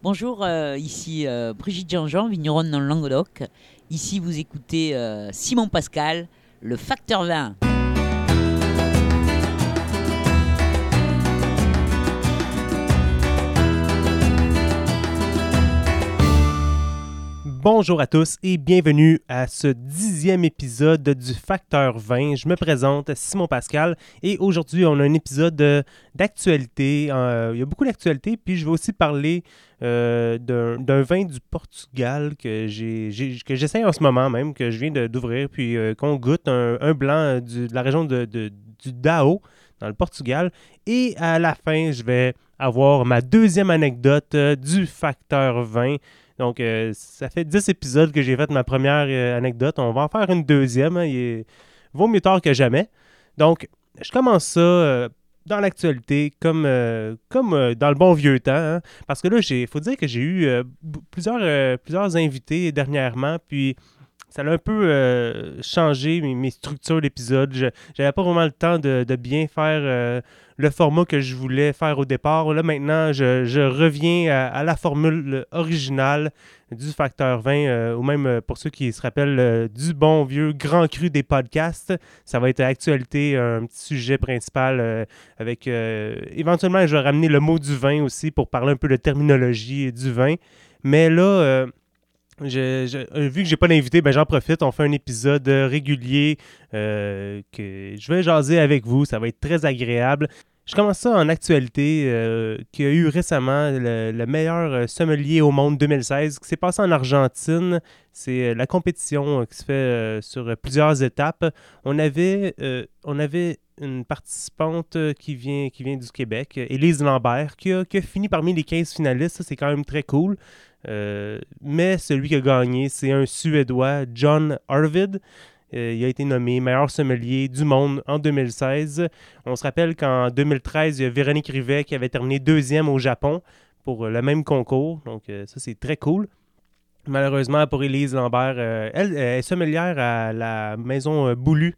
Bonjour, euh, ici euh, Brigitte Jean-Jean, vigneronne dans le Languedoc. Ici, vous écoutez euh, Simon Pascal, le facteur 20. Bonjour à tous et bienvenue à ce dixième épisode du Facteur 20. Je me présente Simon Pascal et aujourd'hui on a un épisode euh, d'actualité. Euh, il y a beaucoup d'actualité puis je vais aussi parler euh, d'un vin du Portugal que j'essaie en ce moment même, que je viens d'ouvrir puis qu'on goûte, un, blanc de la région du Dao dans le Portugal. Et à la fin je vais avoir ma deuxième anecdote du Facteur 20. Donc, euh, ça fait 10 épisodes que j'ai fait ma première euh, anecdote. On va en faire une deuxième. Hein. Il vaut mieux tard que jamais. Donc, je commence ça euh, dans l'actualité, comme, comme dans le bon vieux temps. Hein. parce que là, il faut dire que j'ai eu plusieurs, plusieurs invités dernièrement. Puis, ça a un peu changé mes, structures d'épisodes. Je n'avais pas vraiment le temps de, bien faire le format que je voulais faire au départ. Là, maintenant, je, reviens à, la formule originale du Facteur 20, euh, ou même euh, pour ceux qui se rappellent euh, du bon vieux grand cru des podcasts. Ça va être actualité, un petit sujet principal avec... éventuellement, je vais ramener le mot du vin aussi pour parler un peu de terminologie du vin. Mais là... Je, vu que j'ai pas d'invité, ben j'en profite. On fait un épisode régulier que je vais jaser avec vous. Ça va être très agréable. Je commence ça en actualité, euh, qui a eu récemment le, meilleur euh, sommelier au monde 2016, qui s'est passé en Argentine. C'est euh, la compétition qui se fait sur plusieurs étapes. On avait, on avait une participante qui vient, qui vient du Québec, Élise Lambert, qui a, qui a fini parmi les 15 finalistes. C'est quand même très cool. mais celui qui a gagné, c'est un Suédois, John Arvid. Euh, il a été nommé meilleur sommelier du monde en 2016. On se rappelle qu'en 2013, il y a Véronique Rivet qui avait terminé deuxième au Japon pour le même concours. Donc, euh, ça, c'est très cool. Malheureusement, pour Élise Lambert, euh, elle, est sommelière à la maison Boulu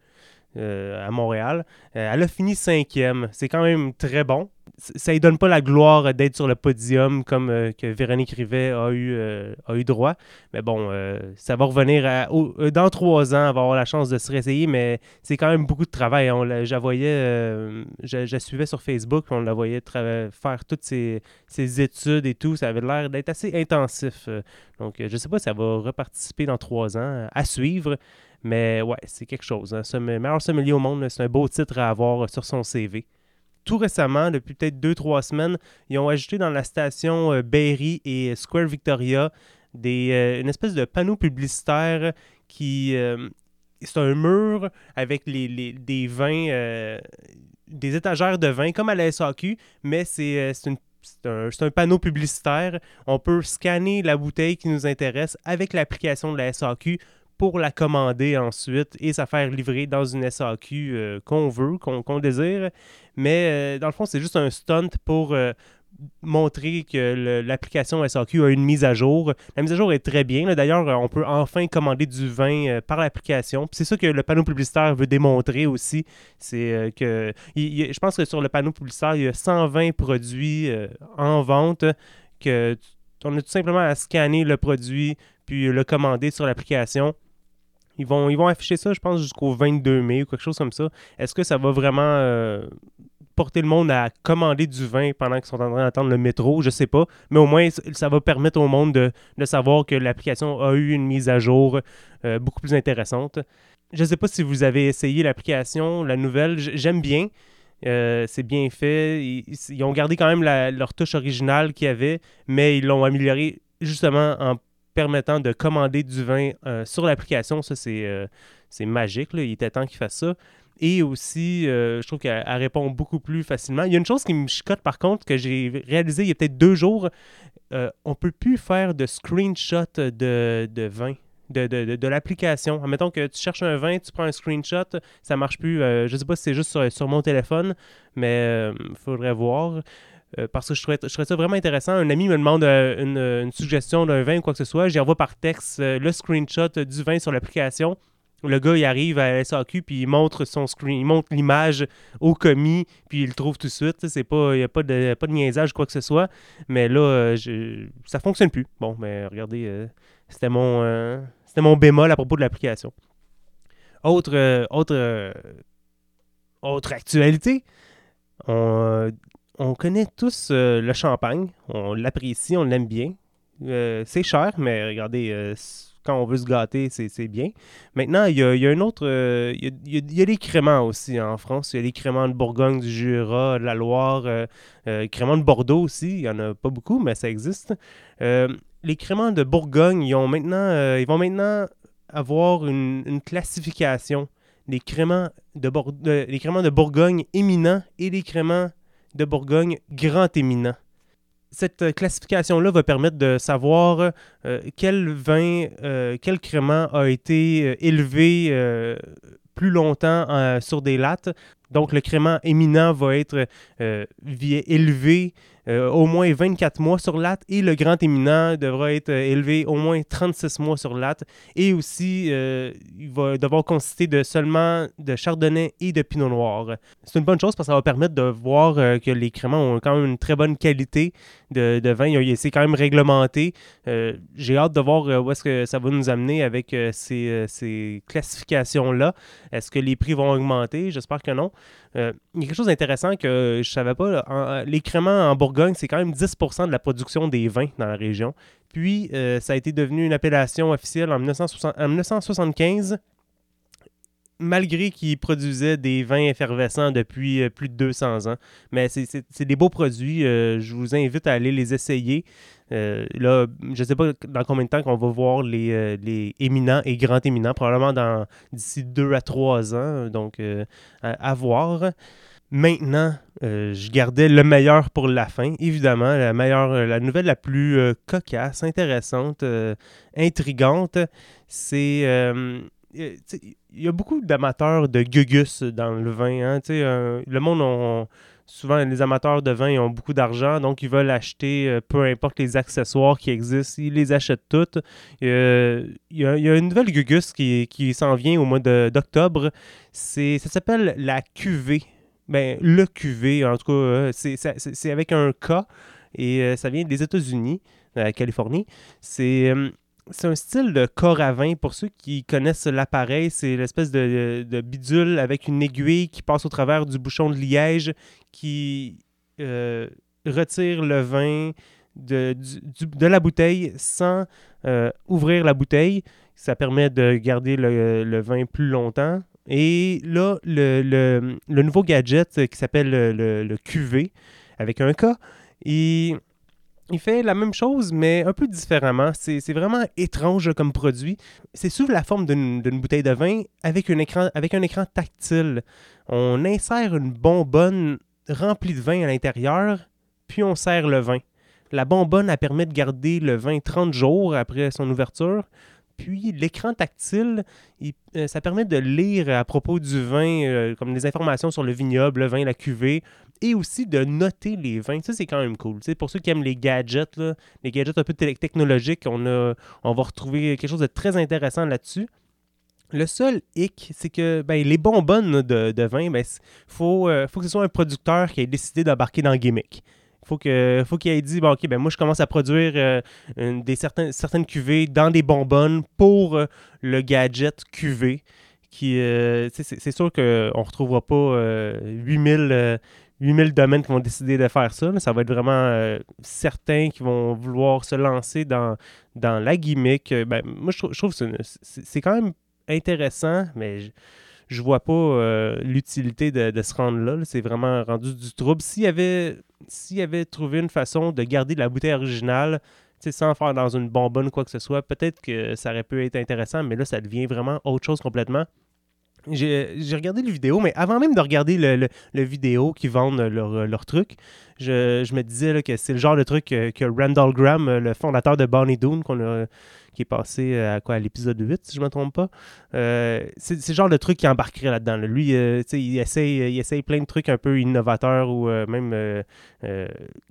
à Montréal. elle a fini cinquième. C'est quand même très bon ça lui donne pas la gloire d'être sur le podium comme euh, que Véronique Rivet a eu, euh, droit. Mais bon, euh, ça va revenir dans trois ans, avoir la chance de se réessayer, mais c'est quand même beaucoup de travail. On la, je voyais, je, suivais sur Facebook, on la voyait faire toutes ses, études et tout. Ça avait l'air d'être assez intensif. donc, je sais pas si ça va reparticiper dans trois ans, à suivre. Mais ouais, c'est quelque chose. Hein. meilleur sommelier au monde, c'est un beau titre à avoir sur son CV tout récemment, depuis peut-être deux, trois semaines, ils ont ajouté dans la station euh, Berry et Square Victoria euh, une espèce de panneau publicitaire qui. Euh, c'est un mur avec les, des vins, des étagères de vins, comme à la SAQ, mais c'est un, panneau publicitaire. On peut scanner la bouteille qui nous intéresse avec l'application de la SAQ pour la commander ensuite et ça faire livrer dans une SAQ euh, qu'on veut, qu'on désire. Mais euh, dans le fond, c'est juste un stunt pour euh, montrer que l'application SAQ a une mise à jour. La mise à jour est très bien. D'ailleurs, on peut enfin commander du vin par l'application. C'est ça que le panneau publicitaire veut démontrer aussi. C'est que je pense que sur le panneau publicitaire, il y a 120 produits en vente que on a tout simplement à scanner le produit puis le commander sur l'application. Ils vont, ils vont afficher ça, je pense, jusqu'au 22 mai ou quelque chose comme ça. Est-ce que ça va vraiment euh, porter le monde à commander du vin pendant qu'ils sont en train d'attendre le métro? Je sais pas. Mais au moins, ça va permettre au monde de, savoir que l'application a eu une mise à jour euh, beaucoup plus intéressante. Je sais pas si vous avez essayé l'application, la nouvelle. J'aime bien. Euh, c'est bien fait. Ils, ont gardé quand même leur touche originale qu'il y avait, mais ils l'ont amélioré justement en permettant de commander du vin euh, sur l'application. Ça, c'est, magique. Il était temps qu'ils fassent ça. Et aussi, euh, je trouve qu'elle répond beaucoup plus facilement. Il y a une chose qui me chicote par contre, que j'ai réalisé il y a peut-être deux jours. on ne peut plus faire de screenshot de, vin. De, de, l'application. Admettons que tu cherches un vin, tu prends un screenshot, ça marche plus. je ne sais pas si c'est juste sur, mon téléphone, mais il faudrait voir. Euh, parce que je trouvais, ça vraiment intéressant. Un ami me demande euh, une, suggestion d'un vin ou quoi que ce soit. J'y envoie par texte euh, le screenshot du vin sur l'application. Le gars, il arrive à la SAQ, puis il montre son screen, il montre l'image au commis, puis il le trouve tout de suite. C'est pas, il n'y a pas de, pas de quoi que ce soit. Mais là, euh, je, ça fonctionne plus. Bon, mais regardez, euh, c'était mon, euh, c'était mon bémol à propos de l'application. Autre, autre, autre actualité, on connaît tous le champagne, on l'apprécie, on l'aime bien. c'est cher, mais regardez, on veut se gâter, c'est bien. Maintenant, il y a, un autre. Euh, il, y a, les créments aussi en France. Il y a les créments de Bourgogne, du Jura, de la Loire, euh, euh, les créments de Bordeaux aussi. Il n'y en a pas beaucoup, mais ça existe. les créments de Bourgogne, ils, ont maintenant, ils vont maintenant avoir une, classification. Les créments de, de Bourgogne éminents et les créments de Bourgogne grand éminents cette classification-là va permettre de savoir euh, quel vin, euh, quel crément a été euh, élevé plus longtemps sur des lattes. Donc, le crément éminent va être élevé euh, au moins 24 mois sur latte et le grand éminent devra être euh, élevé au moins 36 mois sur latte et aussi euh, il va devoir consister de seulement de chardonnay et de pinot noir. C'est une bonne chose parce que ça va permettre de voir que les créments ont quand même une très bonne qualité de, de vin. C'est quand même réglementé. J'ai hâte de voir où est-ce que ça va nous amener avec ces classifications-là. Est-ce que les prix vont augmenter? J'espère que non. Il y a quelque chose d'intéressant que je savais pas. les créments en Bourgogne c'est quand même 10% de la production des vins dans la région. Puis, euh, ça a été devenu une appellation officielle en, 1975, malgré qu'ils produisaient des vins effervescents depuis euh, plus de 200 ans. Mais c'est des beaux produits. Euh, je vous invite à aller les essayer. là, je ne sais pas dans combien de temps qu'on va voir les, éminents et grands éminents, probablement d'ici 2 à 3 ans. Donc, à voir. Maintenant, euh, je gardais le meilleur pour la fin. Évidemment, la meilleure, euh, la nouvelle la plus euh, cocasse, intéressante, intrigante, c'est il y a beaucoup d'amateurs de gugus dans le vin. Hein, le monde, souvent les amateurs de vin ont beaucoup d'argent, donc ils veulent acheter peu importe les accessoires qui existent, ils les achètent toutes. Il y, a, une nouvelle gugus qui, qui s'en vient au mois d'octobre. Ça s'appelle la QV ben, le QV, en tout cas, euh, c'est avec un K et euh, ça vient des États-Unis, de la Californie. C'est euh, c'est un style de corps à vin. Pour ceux qui connaissent l'appareil, c'est l'espèce de, bidule avec une aiguille qui passe au travers du bouchon de liège qui retire le vin de, la bouteille sans ouvrir la bouteille. Ça permet de garder le vin plus longtemps. Et là, le, nouveau gadget qui s'appelle le, QV, avec un K, il fait la même chose, mais un peu différemment. C'est vraiment étrange comme produit. C'est sous la forme d'une bouteille de vin avec un, écran, tactile. On insère une bonbonne remplie de vin à l'intérieur, puis on sert le vin. La bonbonne, elle permet de garder le vin 30 jours après son ouverture. Puis l'écran tactile, euh, ça permet de lire à propos du vin, euh, comme des informations sur le vignoble, le vin, la cuvée, et aussi de noter les vins. Ça, c'est quand même cool. pour ceux qui aiment les gadgets, les gadgets un peu technologiques, on, va retrouver quelque chose de très intéressant là-dessus. Le seul hic, c'est que ben, les bonbonnes de, de vin, il ben, faut, euh, faut que ce soit un producteur qui ait décidé d'embarquer dans le gimmick faut que faut qu'il ait dit bon ok ben moi je commence à produire euh, certaines cuvées dans des bonbonnes pour euh, le gadget cuvée qui c'est sûr qu'on ne retrouvera pas 8000 8000 domaines qui vont décider de faire ça. ça va être vraiment certains qui vont vouloir se lancer dans, dans la gimmick. Ben, moi, je, trouve que c'est quand même intéressant, mais je, je vois pas l'utilité de, de, se rendre là. C'est vraiment rendu du trouble. S'il avait avait trouvé une façon de garder la bouteille originale, sans faire dans une bonbonne quoi que ce soit, peut-être que ça aurait pu être intéressant, mais là, ça devient vraiment autre chose complètement. J'ai regardé le vidéo, mais avant même de regarder le, vidéo qui vendent leur, leur truc, je, me disais que c'est le genre de truc que, Randall Graham, le fondateur de Bonnie Doon, qu'on a, qui est passé à quoi à l'épisode 8, si je ne me trompe pas. c'est le genre de truc qui embarquerait là-dedans. Lui, il, essaye, il essaye plein de trucs un peu innovateurs ou même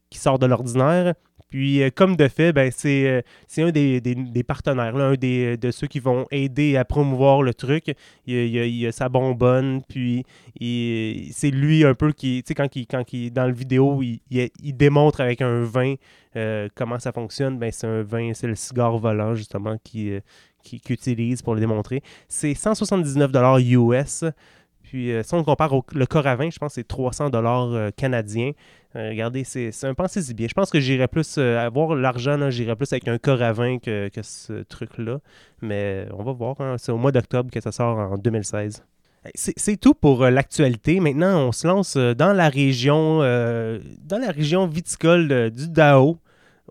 qui sortent de l'ordinaire. Puis, euh, comme de fait, ben, c'est, euh, un des, partenaires, un des, de ceux qui vont aider à promouvoir le truc. Il, a, sa bonbonne, puis c'est lui un peu qui, tu sais, quand, il, quand il, dans le vidéo, il, démontre avec un vin euh, comment ça fonctionne? Ben, c'est un vin, c'est le cigare volant, justement, qui, qui, utilise pour le démontrer. C'est 179 US. Puis, si on compare au le corps à vin, je pense que c'est 300 dollars canadiens. Euh, regardez, c'est un pensez-y bien. Je pense que j'irais plus euh, avoir l'argent, j'irais plus avec un corps à vin que, ce truc-là. Mais on va voir. Hein. C'est au mois d'octobre que ça sort en 2016. C'est tout pour euh, l'actualité. Maintenant, on se lance dans la région, dans la région viticole du Dao,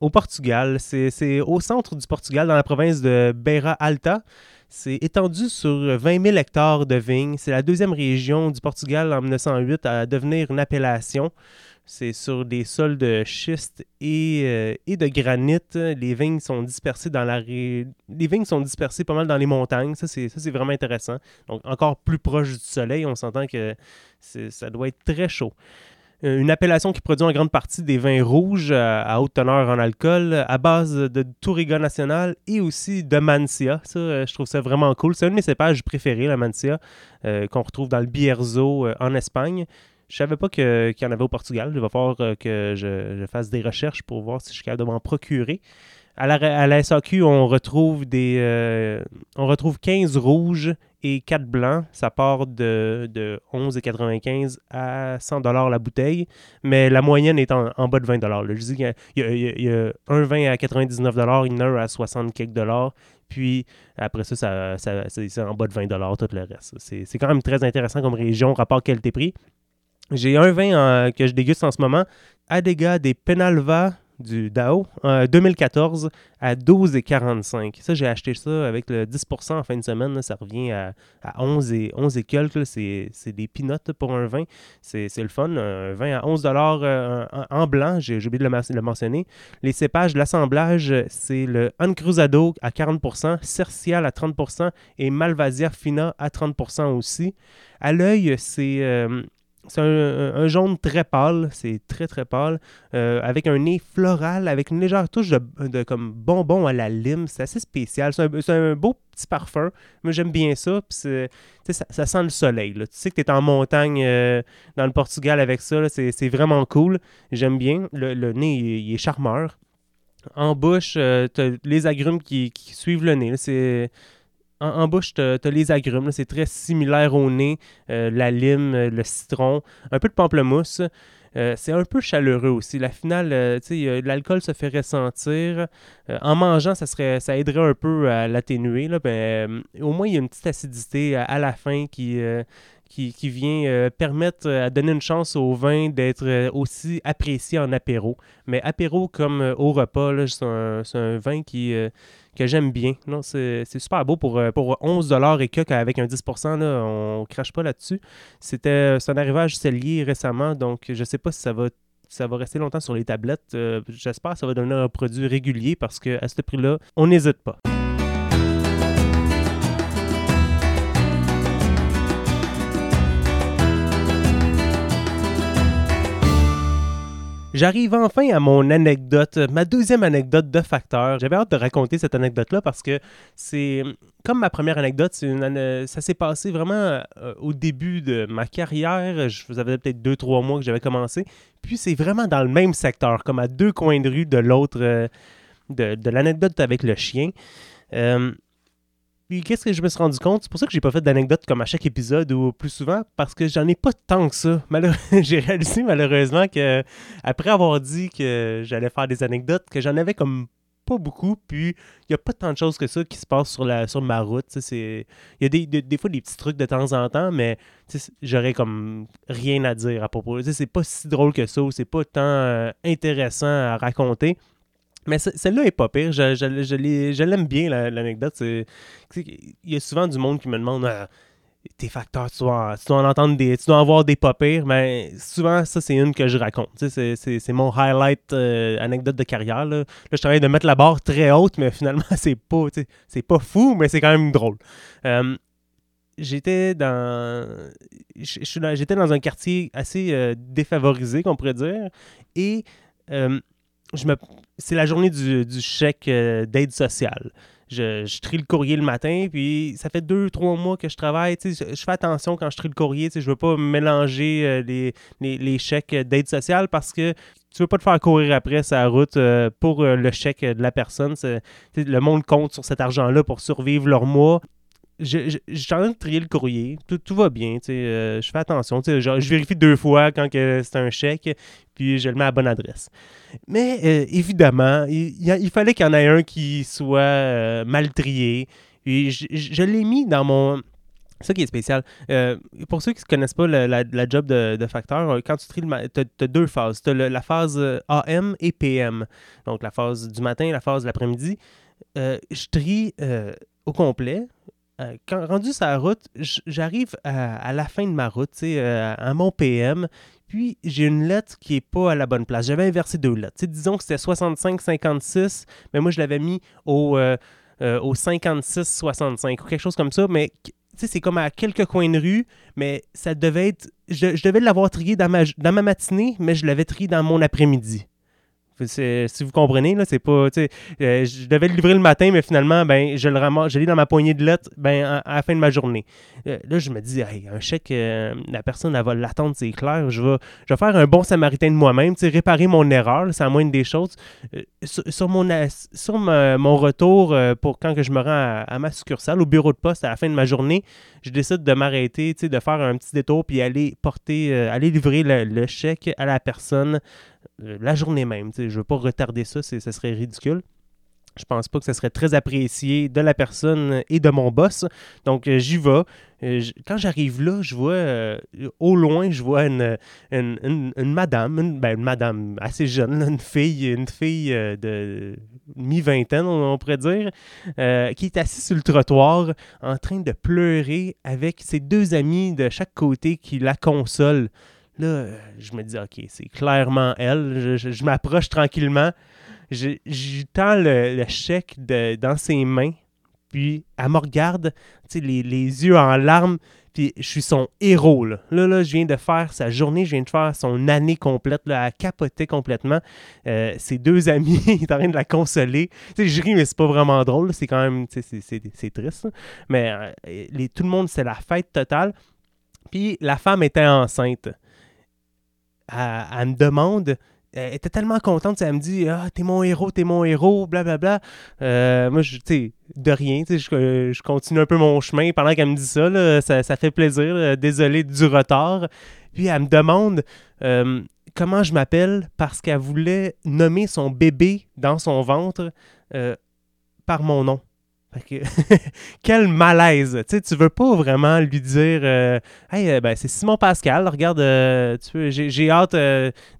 au Portugal. C'est au centre du Portugal, dans la province de Beira Alta. C'est étendu sur 20 000 hectares de vignes. C'est la deuxième région du Portugal en 1908 à devenir une appellation. C'est sur des sols de schiste et, euh, et, de granit. Les vignes sont dispersées dans la Les vignes sont dispersées pas mal dans les montagnes. Ça, c'est, vraiment intéressant. Donc, encore plus proche du soleil, on s'entend que ça doit être très chaud. Euh, une appellation qui produit en grande partie des vins rouges à, haute teneur en alcool, à base de Touriga National et aussi de Mancia. Ça, euh, je trouve ça vraiment cool. C'est un de mes cépages préférés, la Mancia, qu'on retrouve dans le Bierzo en Espagne. Je savais pas qu'il y en avait au Portugal. Il va falloir euh, que je, fasse des recherches pour voir si je suis capable de m'en procurer. À la, à la, SAQ, on retrouve des euh, on retrouve 15 rouges et 4 blancs. Ça part de, de 11,95 à 100 la bouteille, mais la moyenne est en, bas de 20 Je dis qu'il y, a un vin à 99 il y en a un à 60 quelques dollars. Puis après ça, ça, c'est en bas de 20 tout le reste. C'est quand même très intéressant comme région, rapport qualité-prix. J'ai un vin euh, que je déguste en ce moment, Adega des Penalva du DAO, en 2014 à 12,45. Ça, j'ai acheté ça avec le 10% en fin de semaine. ça revient à, 11 et, 11 et quelques. C'est des pinottes pour un vin. C'est le fun. Un vin à 11 euh, en, blanc. J'ai oublié de le, mentionner. Les cépages, l'assemblage, c'est le Ancruzado à 40%, Cercial à 30% et Malvasia Fina à 30% aussi. À l'œil, c'est... Euh, c'est un, jaune très pâle, c'est très très pâle, euh, avec un nez floral, avec une légère touche de, comme bonbon à la lime. C'est assez spécial. C'est un, beau petit parfum. Moi, j'aime bien ça. ça, ça sent le soleil. Tu sais que tu es en montagne euh, dans le Portugal avec ça. C'est vraiment cool. J'aime bien. Le, nez, il, est charmeur. En bouche, euh, les agrumes qui, qui suivent le nez. C'est en, bouche, tu as, les agrumes. C'est très similaire au nez. Euh, la lime, euh, le citron, un peu de pamplemousse. Euh, c'est un peu chaleureux aussi. La finale, l'alcool se fait ressentir. en mangeant, ça, serait, ça aiderait un peu à l'atténuer. Ben, au moins, il y a une petite acidité à, la fin qui, qui, vient permettre à donner une chance au vin d'être aussi apprécié en apéro. Mais apéro comme au repas, c'est un, vin qui que j'aime bien. C'est super beau pour, euh, pour 11 et que avec un 10 là, on crache pas là-dessus. C'était un arrivage cellier récemment, donc je sais pas si ça va ça va rester longtemps sur les tablettes. Euh, j'espère que ça va devenir un produit régulier parce qu'à ce prix-là, on n'hésite pas. J'arrive enfin à mon anecdote, ma deuxième anecdote de facteur. J'avais hâte de raconter cette anecdote-là parce que c'est comme ma première anecdote, ça s'est passé vraiment euh, au début de ma carrière. Je avais peut-être deux, trois mois que j'avais commencé. Puis c'est vraiment dans le même secteur, comme à deux coins de rue de l'autre, euh, de, l'anecdote avec le chien. Euh, puis qu'est-ce que je me suis rendu compte? C'est pour ça que j'ai pas fait d'anecdotes comme à chaque épisode ou plus souvent, parce que j'en ai pas tant que ça. j'ai réalisé malheureusement que après avoir dit que j'allais faire des anecdotes, que j'en avais comme pas beaucoup, puis il y a pas tant de choses que ça qui se passent sur, la, sur ma route. Il y a des, des, fois des petits trucs de temps en temps, mais j'aurais comme rien à dire à propos. C'est pas si drôle que ça, ou c'est pas tant euh, intéressant à raconter. Mais celle-là est pas pire. Je, l'aime bien, l'anecdote. il y a souvent du monde qui me demande ah, tes facteurs, tu dois, tu dois en entendre des. Tu dois en des pas pires, mais souvent, ça, c'est une que je raconte. C'est- mon highlight euh, anecdote de carrière. Là. Là, je travaille de mettre la barre très haute, mais finalement, c'est pas, c'est pas fou, mais c'est quand même drôle. Euh, j'étais dans. je- je J'étais dans un quartier assez euh, défavorisé, qu'on pourrait dire. Et je me, c'est la journée du, du chèque euh, d'aide sociale. Je, je trie le courrier le matin, puis ça fait deux, trois mois que je travaille. Je, je fais attention quand je trie le courrier. Je veux pas mélanger euh, les, les, les chèques d'aide sociale parce que tu veux pas te faire courir après sa route euh, pour le chèque de la personne. Le monde compte sur cet argent-là pour survivre leur mois. Je, je, je suis de trier le courrier. Tout, tout va bien. tu sais, je fais attention. tu sais, genre, je vérifie deux fois quand c'est un chèque, puis je le mets à bonne adresse. Mais euh, évidemment, il, fallait qu'il y en ait un qui soit euh, mal trié. Puis je, l'ai mis dans mon. Ça qui est spécial. Euh, pour ceux qui ne connaissent pas la, job de, facteur, quand tu tries, tu as, deux phases. Tu as la phase AM et PM. Donc la phase du matin et la phase de l'après-midi. Je trie au complet. Quand rendu sur la route, j'arrive à, à la fin de ma route, à mon PM, puis j'ai une lettre qui est pas à la bonne place. J'avais inversé deux lettres. Disons que c'était 65-56, mais moi je l'avais mis au, euh, euh, au 56-65 ou quelque chose comme ça. Mais c'est comme à quelques coins de rue, mais ça devait être. Je, je devais l'avoir trié dans ma, dans ma matinée, mais je l'avais trié dans mon après-midi. Si vous comprenez, là, c'est pas. euh, je devais le livrer le matin, mais finalement, ben, je le ramasse, je l'ai dans ma poignée de lettres ben, à, la fin de ma journée. Euh, là, je me dis, Hey, un chèque, euh, la personne, elle va l'attendre, c'est clair. Je vais, je vais faire un bon samaritain de moi-même, réparer mon erreur, c'est la moindre des choses. Sur, mon, sur mon retour pour quand que je me rends à, ma succursale, au bureau de poste à la fin de ma journée, je décide de m'arrêter, de faire un petit détour puis aller porter, aller livrer le, chèque à la personne la journée même. Je ne veux pas retarder ça, ce serait ridicule. Je pense pas que ce serait très apprécié de la personne et de mon boss. Donc, euh, j'y vais. Euh, quand j'arrive là, je vois euh, au loin, je vois une, madame, une, ben, une madame assez jeune, une fille, une fille euh, de mi-vingtaine, on, pourrait dire, euh, qui est assise sur le trottoir en train de pleurer avec ses deux amis de chaque côté qui la consolent. Là, je me dis, OK, c'est clairement elle. Je, je- m'approche tranquillement. Je, tends le, chèque de- dans ses mains. Puis elle me regarde, les, les yeux en larmes. Puis je suis son héros, là. Là, je viens de faire sa journée, je viens de faire son année complète, là, elle capotait complètement. Euh, ses deux amis, est en train de la consoler. Je ris, mais c'est pas vraiment drôle, c'est quand même, c'est- triste. Mais euh, les, tout le monde, c'est la fête totale. Puis la femme était enceinte elle, me demande, elle était tellement contente, elle me dit Ah, t'es mon héros, t'es mon héros, blablabla. Euh, moi, tu sais, de rien, je, continue un peu mon chemin pendant qu'elle me dit ça, ça, fait plaisir, désolé du retard. Puis elle me demande euh, comment je m'appelle parce qu'elle voulait nommer son bébé dans son ventre euh, par mon nom. Quel malaise! Tu sais, tu veux pas vraiment lui dire euh, Hey, euh, ben, c'est Simon Pascal, regarde, euh, j'ai hâte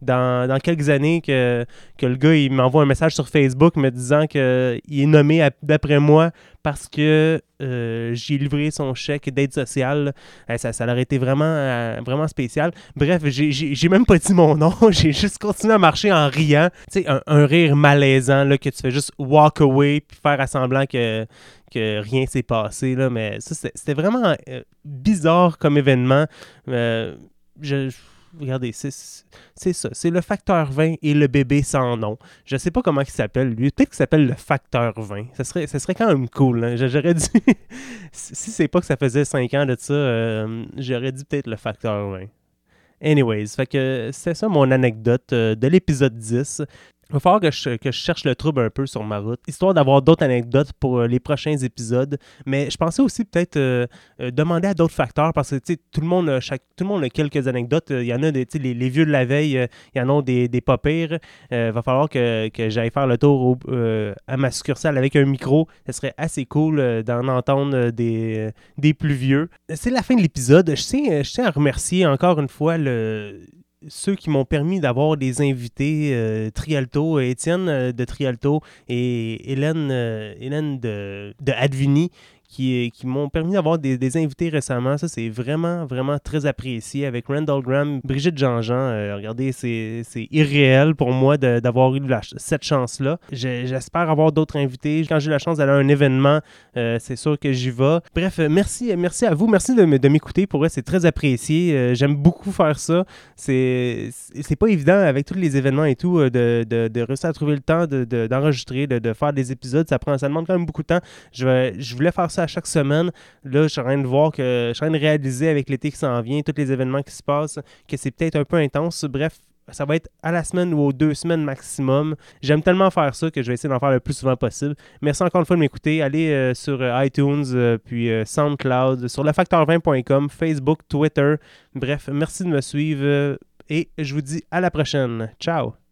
dans, dans quelques années que, que le gars il m'envoie un message sur Facebook me disant qu'il est nommé d'après moi parce que euh, j'ai livré son chèque d'aide sociale. Eh, ça, ça aurait été vraiment, euh, vraiment spécial. Bref, j'ai- même pas dit mon nom, j'ai juste continué à marcher en riant. Tu sais, un, rire malaisant là, que tu fais juste walk away puis faire à semblant que, rien s'est passé. Là, mais ça, c'était vraiment euh, bizarre comme événement. Euh, je- regardez, c'est ça. C'est le facteur 20 et le bébé sans nom. Je sais pas comment il s'appelle, lui. Peut-être qu'il s'appelle le facteur 20. Ça serait, ça serait quand même cool. hein. J'aurais dû... si c'est pas que ça faisait 5 ans de ça, euh, j'aurais dit peut-être le facteur 20. Anyways, c'est ça mon anecdote euh, de l'épisode 10. Il va falloir que je, que je cherche le trouble un peu sur ma route, histoire d'avoir d'autres anecdotes pour euh, les prochains épisodes. Mais je pensais aussi peut-être euh, euh, demander à d'autres facteurs parce que tout le monde a chaque, tout le monde a quelques anecdotes. Il y en a des, les, les vieux de la veille, il y en a des, des pas pires. Il va falloir que, que j'aille faire le tour à ma succursale avec un micro. Ce serait assez cool d'en entendre des, des plus vieux. C'est la fin de l'épisode. Je je tiens à remercier encore une fois le, ceux qui m'ont permis d'avoir des invités, euh, Trialto, Étienne euh, de Trialto et Hélène, euh, Hélène de Advini, qui, qui m'ont permis d'avoir des, des, invités récemment. Ça, c'est vraiment, vraiment très apprécié avec Randall Graham, Brigitte Jean-Jean. Euh, regardez, c'est irréel pour moi d'avoir eu cette chance-là. J'espère avoir d'autres invités. Quand j'ai la chance d'aller à un événement, euh, c'est sûr que j'y vais. Bref, merci, merci à vous. Merci de, de m'écouter. Pour eux, c'est très apprécié. Euh, j'aime beaucoup faire ça. C'est pas évident avec tous les événements et tout de, de, de réussir à trouver le temps d'enregistrer, de, de, faire des épisodes. Ça, prend, ça demande quand même beaucoup de temps. Je, vais, je voulais faire à chaque semaine. Là, je suis en train de voir que je suis en train de réaliser avec l'été qui s'en vient, tous les événements qui se passent, que c'est peut-être un peu intense. Bref, ça va être à la semaine ou aux deux semaines maximum. J'aime tellement faire ça que je vais essayer d'en faire le plus souvent possible. Merci encore une fois de m'écouter. Allez euh, sur euh, iTunes, euh, puis SoundCloud, sur lefacteur20.com, Facebook, Twitter. Bref, merci de me suivre et je vous dis à la prochaine. Ciao!